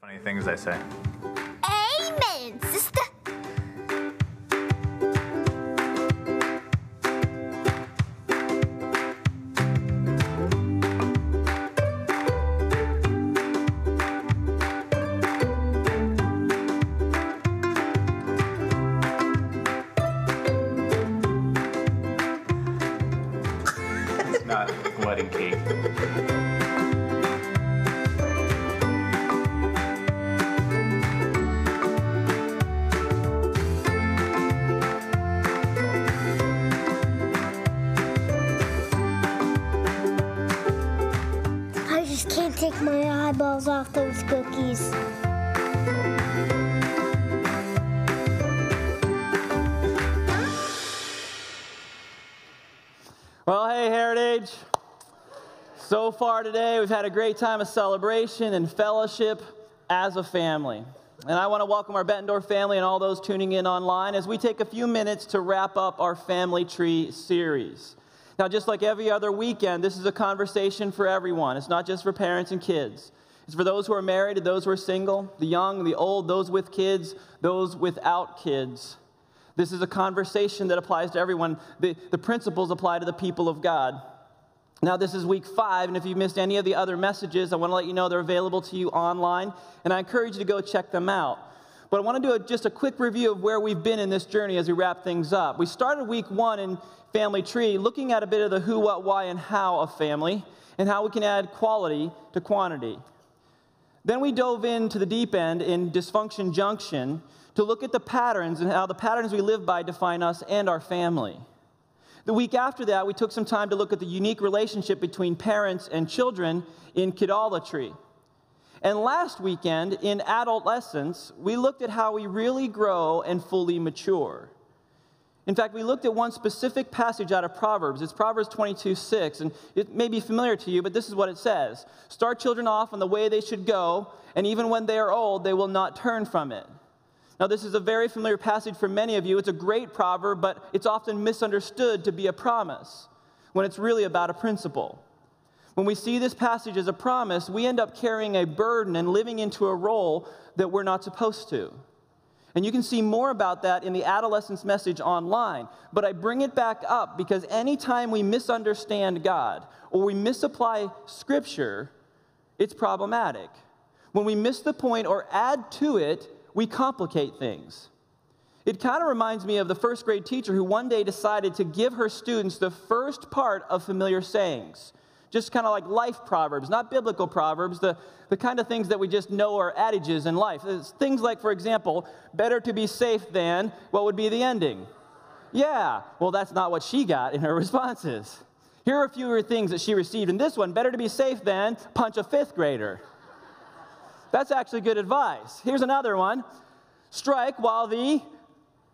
Funny things I say. Just can't take my eyeballs off those cookies. Well, hey, Heritage. So far today, we've had a great time of celebration and fellowship as a family. And I want to welcome our Bettendorf family and all those tuning in online as we take a few minutes to wrap up our family tree series. Now, just like every other weekend, this is a conversation for everyone. It's not just for parents and kids. It's for those who are married and those who are single, the young, the old, those with kids, those without kids. This is a conversation that applies to everyone. The, the principles apply to the people of God. Now, this is week five, and if you've missed any of the other messages, I want to let you know they're available to you online, and I encourage you to go check them out. But I want to do a, just a quick review of where we've been in this journey as we wrap things up. We started week one in Family Tree looking at a bit of the who, what, why, and how of family, and how we can add quality to quantity. Then we dove into the deep end in Dysfunction Junction to look at the patterns and how the patterns we live by define us and our family. The week after that, we took some time to look at the unique relationship between parents and children in kidolatry. And last weekend, in adolescence, we looked at how we really grow and fully mature. In fact, we looked at one specific passage out of Proverbs. It's Proverbs 22 6, and it may be familiar to you, but this is what it says Start children off on the way they should go, and even when they are old, they will not turn from it. Now, this is a very familiar passage for many of you. It's a great proverb, but it's often misunderstood to be a promise when it's really about a principle. When we see this passage as a promise, we end up carrying a burden and living into a role that we're not supposed to. And you can see more about that in the adolescence message online. But I bring it back up because anytime we misunderstand God or we misapply Scripture, it's problematic. When we miss the point or add to it, we complicate things. It kind of reminds me of the first grade teacher who one day decided to give her students the first part of familiar sayings. Just kind of like life proverbs, not biblical proverbs, the, the kind of things that we just know are adages in life. It's things like, for example, better to be safe than, what would be the ending? Yeah, well, that's not what she got in her responses. Here are a few things that she received in this one better to be safe than punch a fifth grader. That's actually good advice. Here's another one strike while the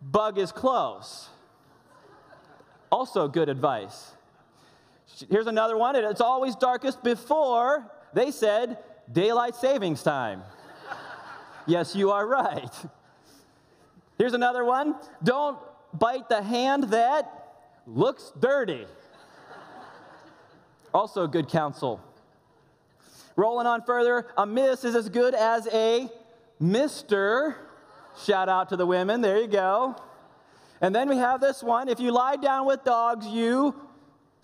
bug is close. Also, good advice. Here's another one. It's always darkest before, they said, daylight savings time. yes, you are right. Here's another one. Don't bite the hand that looks dirty. Also, good counsel. Rolling on further, a miss is as good as a mister. Shout out to the women. There you go. And then we have this one if you lie down with dogs, you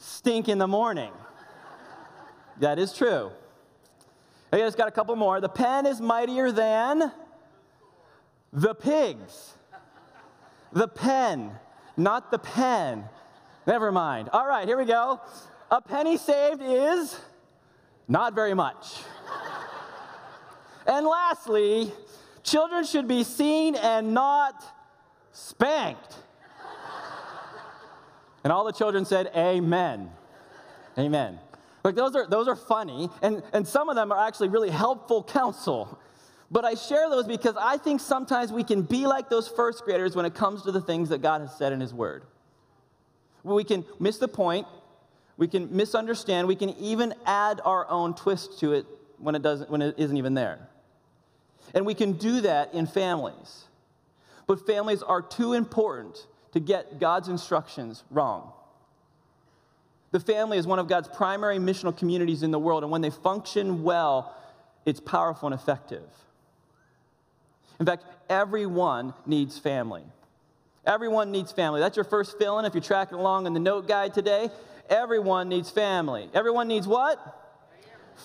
stink in the morning. That is true. I just got a couple more. The pen is mightier than the pigs. The pen, not the pen. Never mind. All right, here we go. A penny saved is not very much. and lastly, children should be seen and not spanked. And all the children said, Amen. Amen. Like those are those are funny, and, and some of them are actually really helpful counsel. But I share those because I think sometimes we can be like those first graders when it comes to the things that God has said in His Word. We can miss the point, we can misunderstand, we can even add our own twist to it when it doesn't when it isn't even there. And we can do that in families. But families are too important to get God's instructions wrong. The family is one of God's primary missional communities in the world, and when they function well, it's powerful and effective. In fact, everyone needs family. Everyone needs family. That's your first fill in if you're tracking along in the note guide today. Everyone needs family. Everyone needs what?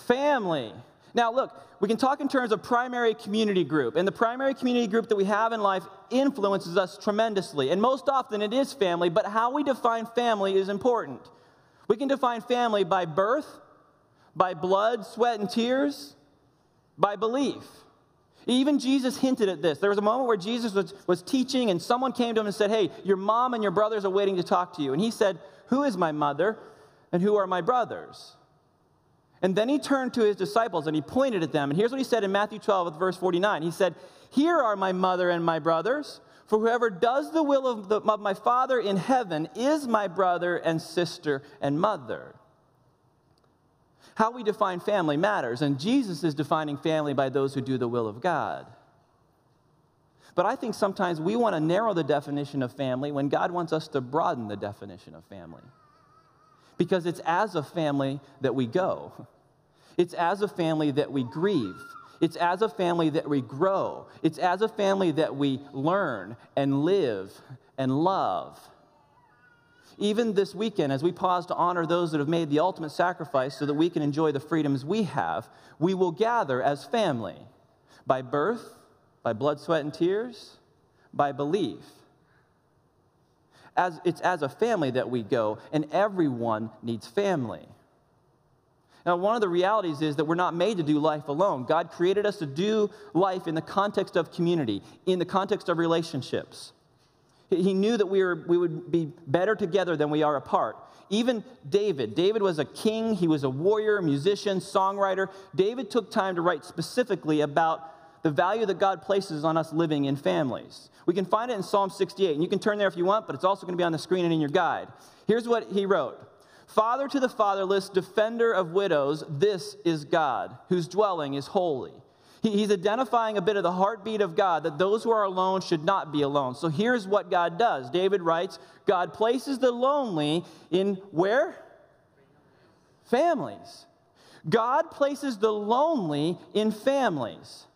Family. Now, look, we can talk in terms of primary community group, and the primary community group that we have in life influences us tremendously. And most often it is family, but how we define family is important. We can define family by birth, by blood, sweat, and tears, by belief. Even Jesus hinted at this. There was a moment where Jesus was, was teaching, and someone came to him and said, Hey, your mom and your brothers are waiting to talk to you. And he said, Who is my mother, and who are my brothers? And then he turned to his disciples and he pointed at them. And here's what he said in Matthew 12, verse 49. He said, Here are my mother and my brothers. For whoever does the will of, the, of my Father in heaven is my brother and sister and mother. How we define family matters, and Jesus is defining family by those who do the will of God. But I think sometimes we want to narrow the definition of family when God wants us to broaden the definition of family because it's as a family that we go. It's as a family that we grieve. It's as a family that we grow. It's as a family that we learn and live and love. Even this weekend, as we pause to honor those that have made the ultimate sacrifice so that we can enjoy the freedoms we have, we will gather as family by birth, by blood, sweat, and tears, by belief as, it's as a family that we go, and everyone needs family. Now, one of the realities is that we're not made to do life alone. God created us to do life in the context of community, in the context of relationships. He knew that we, were, we would be better together than we are apart. Even David, David was a king, he was a warrior, musician, songwriter. David took time to write specifically about the value that God places on us living in families. We can find it in Psalm 68, and you can turn there if you want, but it's also going to be on the screen and in your guide. Here's what he wrote Father to the fatherless, defender of widows, this is God, whose dwelling is holy. he's identifying a bit of the heartbeat of God that those who are alone should not be alone. So here's what God does David writes God places the lonely in where? Families. God places the lonely in families.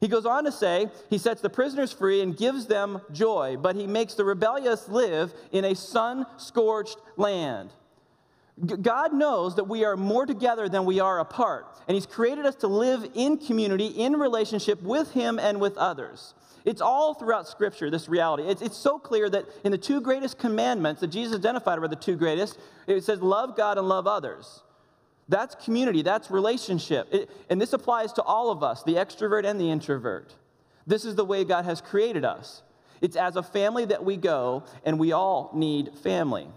He goes on to say, He sets the prisoners free and gives them joy, but He makes the rebellious live in a sun scorched land. God knows that we are more together than we are apart, and He's created us to live in community, in relationship with Him and with others. It's all throughout Scripture, this reality. It's, it's so clear that in the two greatest commandments that Jesus identified were the two greatest, it says, Love God and love others. That's community, that's relationship. It, and this applies to all of us, the extrovert and the introvert. This is the way God has created us. It's as a family that we go, and we all need family.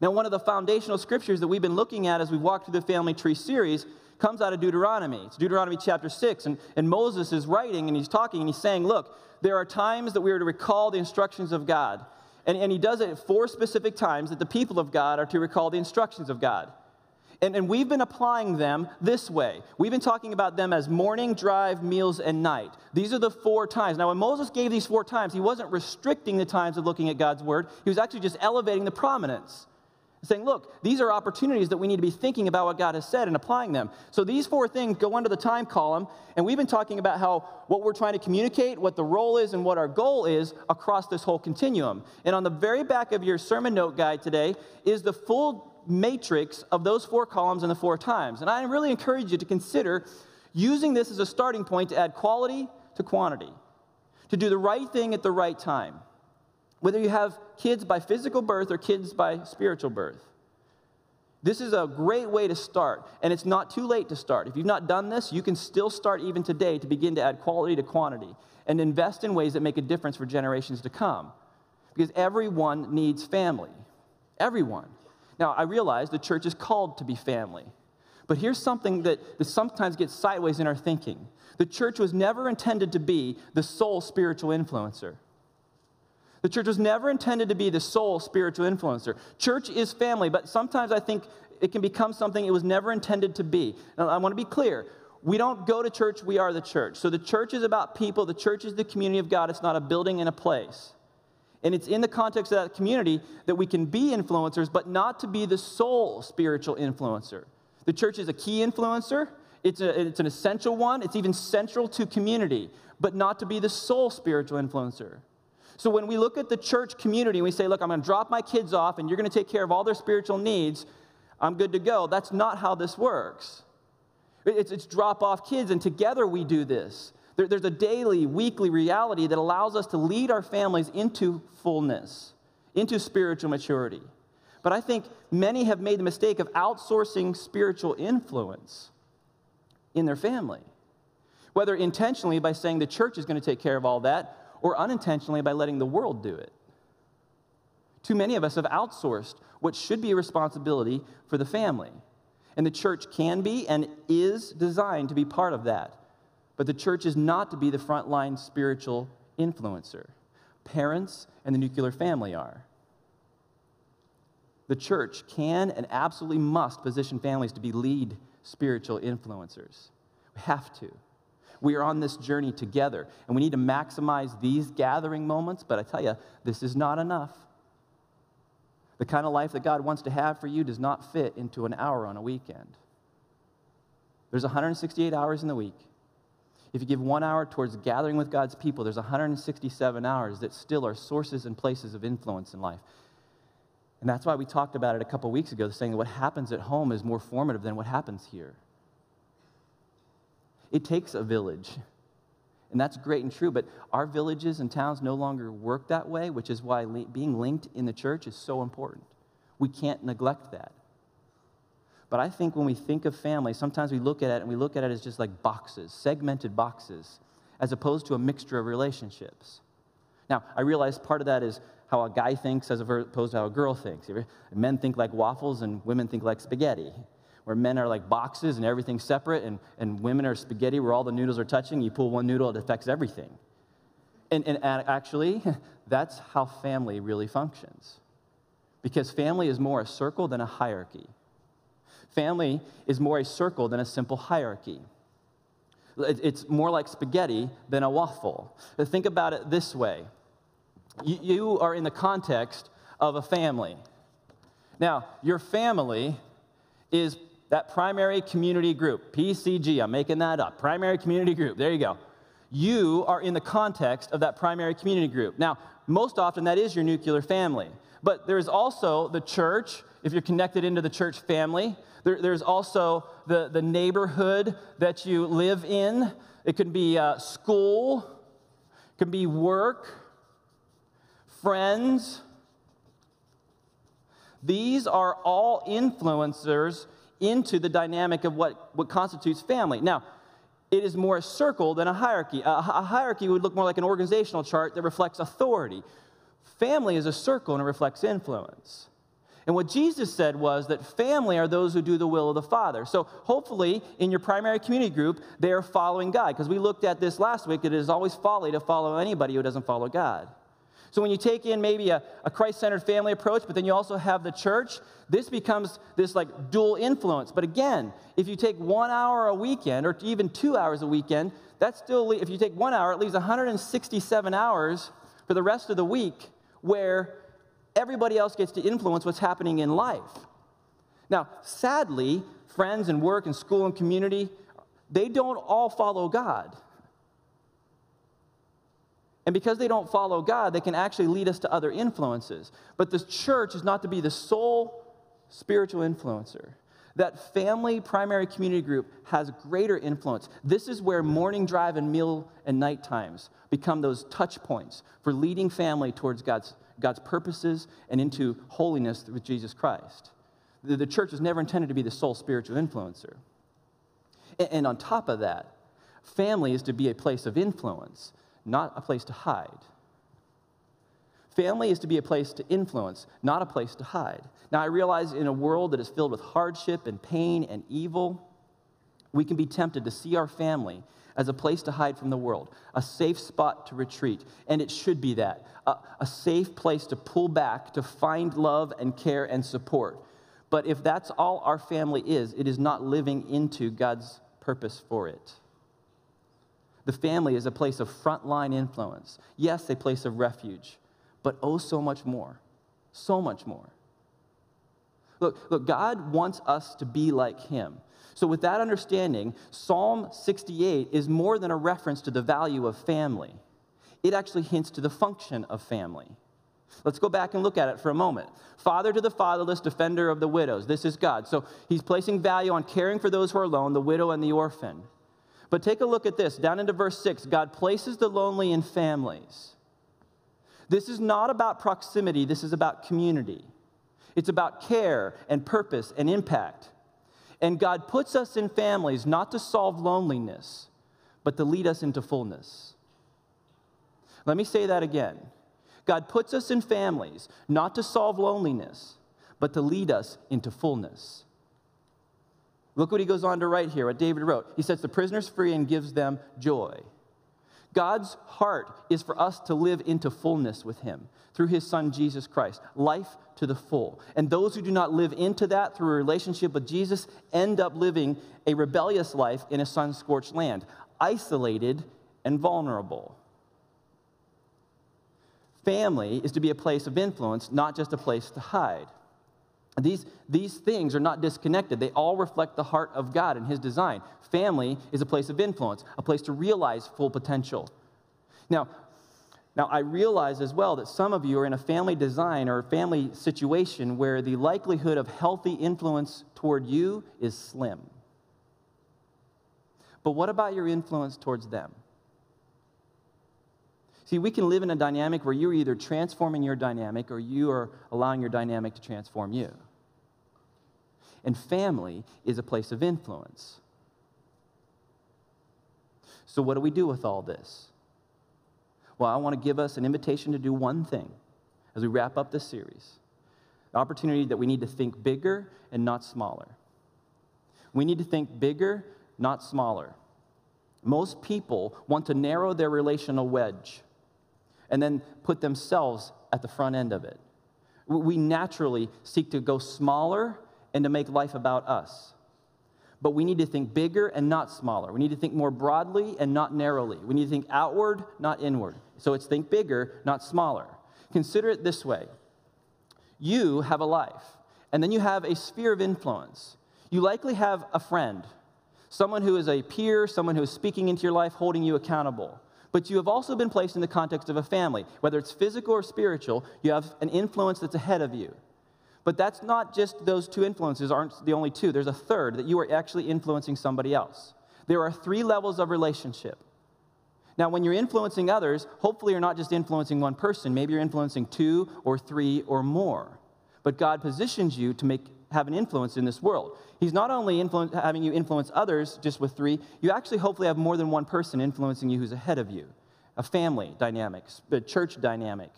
Now, one of the foundational scriptures that we've been looking at as we walk through the family tree series comes out of Deuteronomy. It's Deuteronomy chapter 6. And, and Moses is writing and he's talking and he's saying, Look, there are times that we are to recall the instructions of God. And, and he does it at four specific times that the people of God are to recall the instructions of God. And, and we've been applying them this way. We've been talking about them as morning, drive, meals, and night. These are the four times. Now, when Moses gave these four times, he wasn't restricting the times of looking at God's word, he was actually just elevating the prominence. Saying, look, these are opportunities that we need to be thinking about what God has said and applying them. So these four things go under the time column, and we've been talking about how what we're trying to communicate, what the role is, and what our goal is across this whole continuum. And on the very back of your sermon note guide today is the full matrix of those four columns and the four times. And I really encourage you to consider using this as a starting point to add quality to quantity, to do the right thing at the right time, whether you have kids by physical birth or kids by spiritual birth. This is a great way to start, and it's not too late to start. If you've not done this, you can still start even today to begin to add quality to quantity and invest in ways that make a difference for generations to come. Because everyone needs family. Everyone. Now, I realize the church is called to be family. But here's something that, that sometimes gets sideways in our thinking the church was never intended to be the sole spiritual influencer. The church was never intended to be the sole spiritual influencer. Church is family, but sometimes I think it can become something it was never intended to be. Now, I want to be clear. We don't go to church, we are the church. So the church is about people, the church is the community of God, it's not a building and a place. And it's in the context of that community that we can be influencers, but not to be the sole spiritual influencer. The church is a key influencer, It's, a, it's an essential one, it's even central to community, but not to be the sole spiritual influencer. So when we look at the church community and we say, look, I'm going to drop my kids off and you're going to take care of all their spiritual needs, I'm good to go. That's not how this works. It's, it's drop off kids, and together we do this. There, there's a daily, weekly reality that allows us to lead our families into fullness, into spiritual maturity. But I think many have made the mistake of outsourcing spiritual influence in their family, whether intentionally by saying the church is going to take care of all that, or unintentionally by letting the world do it. Too many of us have outsourced what should be a responsibility for the family. And the church can be and is designed to be part of that. But the church is not to be the frontline spiritual influencer. Parents and the nuclear family are. The church can and absolutely must position families to be lead spiritual influencers. We have to. We are on this journey together, and we need to maximize these gathering moments, but I tell you, this is not enough. The kind of life that God wants to have for you does not fit into an hour on a weekend. There's 168 hours in the week. If you give one hour towards gathering with God's people, there's 167 hours that still are sources and places of influence in life. And that's why we talked about it a couple weeks ago, saying that what happens at home is more formative than what happens here. It takes a village. And that's great and true, but our villages and towns no longer work that way, which is why being linked in the church is so important. We can't neglect that. But I think when we think of family, sometimes we look at it and we look at it as just like boxes, segmented boxes, as opposed to a mixture of relationships. Now, I realize part of that is how a guy thinks as opposed to how a girl thinks. Men think like waffles and women think like spaghetti where men are like boxes and everything's separate, and, and women are spaghetti where all the noodles are touching. You pull one noodle, it affects everything. And, and actually, that's how family really functions. Because family is more a circle than a hierarchy. Family is more a circle than a simple hierarchy. It's more like spaghetti than a waffle. Think about it this way you are in the context of a family. Now, your family is that primary community group, PCG, I'm making that up, primary community group, there you go. You are in the context of that primary community group. Now, most often that is your nuclear family, but there's also the church, if you're connected into the church family. There, there's also the, the neighborhood that you live in. It could be uh, school, it could be work, friends. These are all influencers into the dynamic of what, what constitutes family. Now, it is more a circle than a hierarchy. A, a, hierarchy would look more like an organizational chart that reflects authority. Family is a circle and it reflects influence. And what Jesus said was that family are those who do the will of the Father. So hopefully, in your primary community group, they are following God. Because we looked at this last week, it is always folly to follow anybody who doesn't follow God. So when you take in maybe a, a Christ centered family approach, but then you also have the church, this becomes this like dual influence. But again, if you take one hour a weekend or even two hours a weekend, that's still, if you take one hour, it leaves 167 hours for the rest of the week where everybody else gets to influence what's happening in life. Now, sadly, friends and work and school and community, they don't all follow God. And because they don't follow God, they can actually lead us to other influences. But the church is not to be the sole spiritual influencer. That family primary community group has greater influence. This is where morning drive and meal and night times become those touch points for leading family towards God's, God's purposes and into holiness with Jesus Christ. The, the church is never intended to be the sole spiritual influencer. And, and on top of that, family is to be a place of influence not a place to hide. Family is to be a place to influence, not a place to hide. Now, I realize in a world that is filled with hardship and pain and evil, we can be tempted to see our family as a place to hide from the world, a safe spot to retreat. And it should be that a, a, safe place to pull back, to find love and care and support. But if that's all our family is, it is not living into God's purpose for it. The family is a place of frontline influence. Yes, a place of refuge, but oh, so much more. So much more. Look, look, God wants us to be like him. So, with that understanding, Psalm 68 is more than a reference to the value of family, it actually hints to the function of family. Let's go back and look at it for a moment. Father to the fatherless, defender of the widows. This is God. So, he's placing value on caring for those who are alone, the widow and the orphan. But take a look at this. Down into verse 6, God places the lonely in families. This is not about proximity, this is about community. It's about care and purpose and impact. And God puts us in families not to solve loneliness, but to lead us into fullness. Let me say that again. God puts us in families not to solve loneliness, but to lead us into fullness. Look what he goes on to write here, what David wrote. He sets the prisoners free and gives them joy. God's heart is for us to live into fullness with Him through His Son, Jesus Christ, life to the full. And those who do not live into that through a relationship with Jesus end up living a rebellious life in a sun scorched land, isolated and vulnerable. Family is to be a place of influence, not just a place to hide. These, these things are not disconnected. They all reflect the heart of God and His design. Family is a place of influence, a place to realize full potential. Now, now, I realize as well that some of you are in a family design or a family situation where the likelihood of healthy influence toward you is slim. But what about your influence towards them? See, we can live in a dynamic where you're either transforming your dynamic or you are allowing your dynamic to transform you. And family is a place of influence. So, what do we do with all this? Well, I want to give us an invitation to do one thing as we wrap up this series the opportunity that we need to think bigger and not smaller. We need to think bigger, not smaller. Most people want to narrow their relational wedge and then put themselves at the front end of it. We naturally seek to go smaller and to make life about us. But we need to think bigger and not smaller. We need to think more broadly and not narrowly. We need to think outward, not inward. So it's think bigger, not smaller. Consider it this way you have a life, and then you have a sphere of influence. You likely have a friend, someone who is a peer, someone who is speaking into your life, holding you accountable. But you have also been placed in the context of a family. Whether it's physical or spiritual, you have an influence that's ahead of you. But that's not just those two influences, aren't the only two. There's a third that you are actually influencing somebody else. There are three levels of relationship. Now, when you're influencing others, hopefully you're not just influencing one person, maybe you're influencing two or three or more. But God positions you to make, have an influence in this world. He's not only having you influence others just with three, you actually hopefully have more than one person influencing you who's ahead of you a family dynamic, a church dynamic,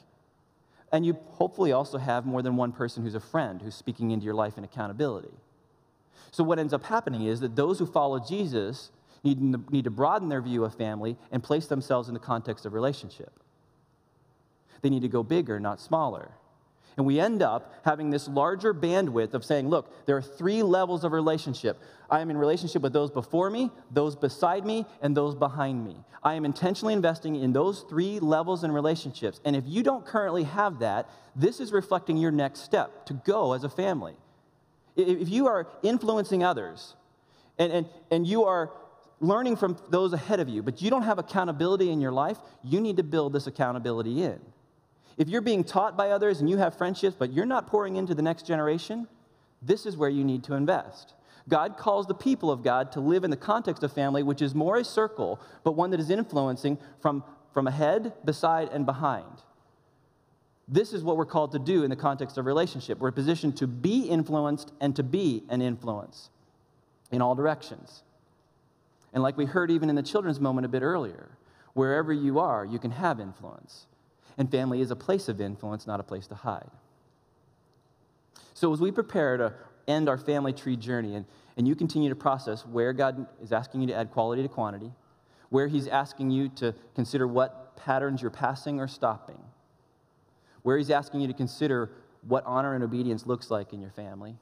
and you hopefully also have more than one person who's a friend who's speaking into your life in accountability. So, what ends up happening is that those who follow Jesus need, need to broaden their view of family and place themselves in the context of relationship. They need to go bigger, not smaller. And we end up having this larger bandwidth of saying, look, there are three levels of relationship. I am in relationship with those before me, those beside me, and those behind me. I am intentionally investing in those three levels and relationships. And if you don't currently have that, this is reflecting your next step to go as a family. If you are influencing others and, and, and you are learning from those ahead of you, but you don't have accountability in your life, you need to build this accountability in. If you're being taught by others and you have friendships, but you're not pouring into the next generation, this is where you need to invest. God calls the people of God to live in the context of family, which is more a circle, but one that is influencing from, from ahead, beside, and behind. This is what we're called to do in the context of relationship. We're positioned to be influenced and to be an influence in all directions. And like we heard even in the children's moment a bit earlier, wherever you are, you can have influence. And family is a place of influence, not a place to hide. So as we prepare to end our family tree journey and, and you continue to process where God is asking you to add quality to quantity, where He's asking you to consider what patterns you're passing or stopping, where He's asking you to consider what honor and obedience looks like in your family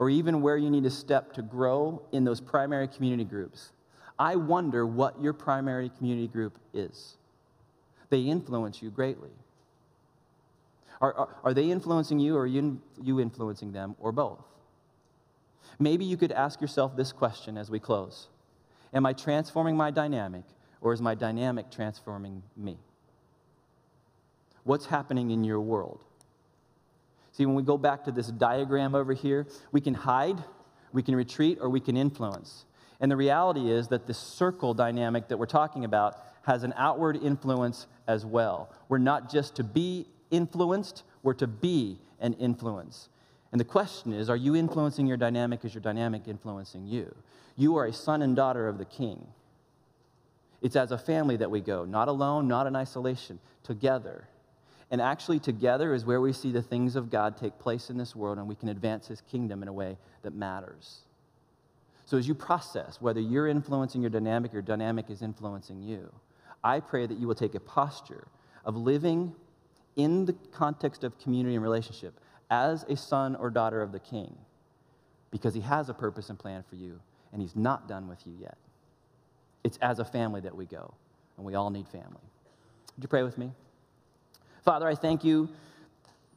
or even where you need to step to grow in those primary community groups. I wonder what your primary community group is. They influence you greatly. Are, are, are they influencing you or are you, you influencing them or both? Maybe you could ask yourself this question as we close Am I transforming my dynamic or is my dynamic transforming me? What's happening in your world? See, when we go back to this diagram over here, we can hide, we can retreat, or we can influence. And the reality is that this circle dynamic that we're talking about has an outward influence as well. We're not just to be influenced, we're to be an influence. And the question is are you influencing your dynamic? Is your dynamic influencing you? You are a son and daughter of the king. It's as a family that we go, not alone, not in isolation, together. And actually, together is where we see the things of God take place in this world and we can advance his kingdom in a way that matters. So, as you process whether you're influencing your dynamic or dynamic is influencing you, I pray that you will take a posture of living in the context of community and relationship as a son or daughter of the king because he has a purpose and plan for you and he's not done with you yet. It's as a family that we go, and we all need family. Would you pray with me? Father, I thank you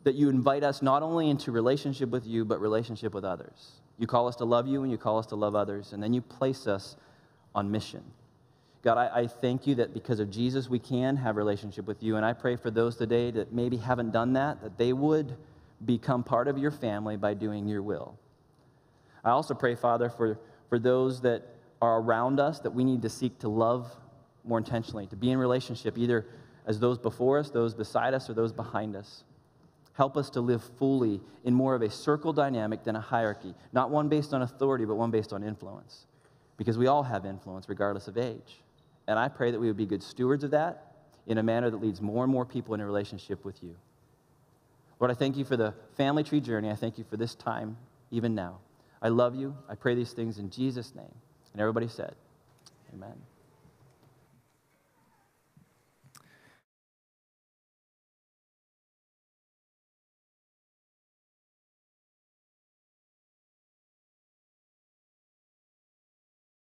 that you invite us not only into relationship with you, but relationship with others. You call us to love you and you call us to love others, and then you place us on mission. God, I, I, thank you that because of Jesus, we can have relationship with you. And I pray for those today that maybe haven't done that, that they would become part of your family by doing your will. I also pray, Father, for, for those that are around us that we need to seek to love more intentionally, to be in relationship either as those before us, those beside us, or those behind us. Help us to live fully in more of a circle dynamic than a hierarchy, not one based on authority, but one based on influence. Because we all have influence regardless of age. And I pray that we would be good stewards of that in a manner that leads more and more people in a relationship with you. Lord, I thank you for the family tree journey. I thank you for this time, even now. I love you. I pray these things in Jesus' name. And everybody said, Amen.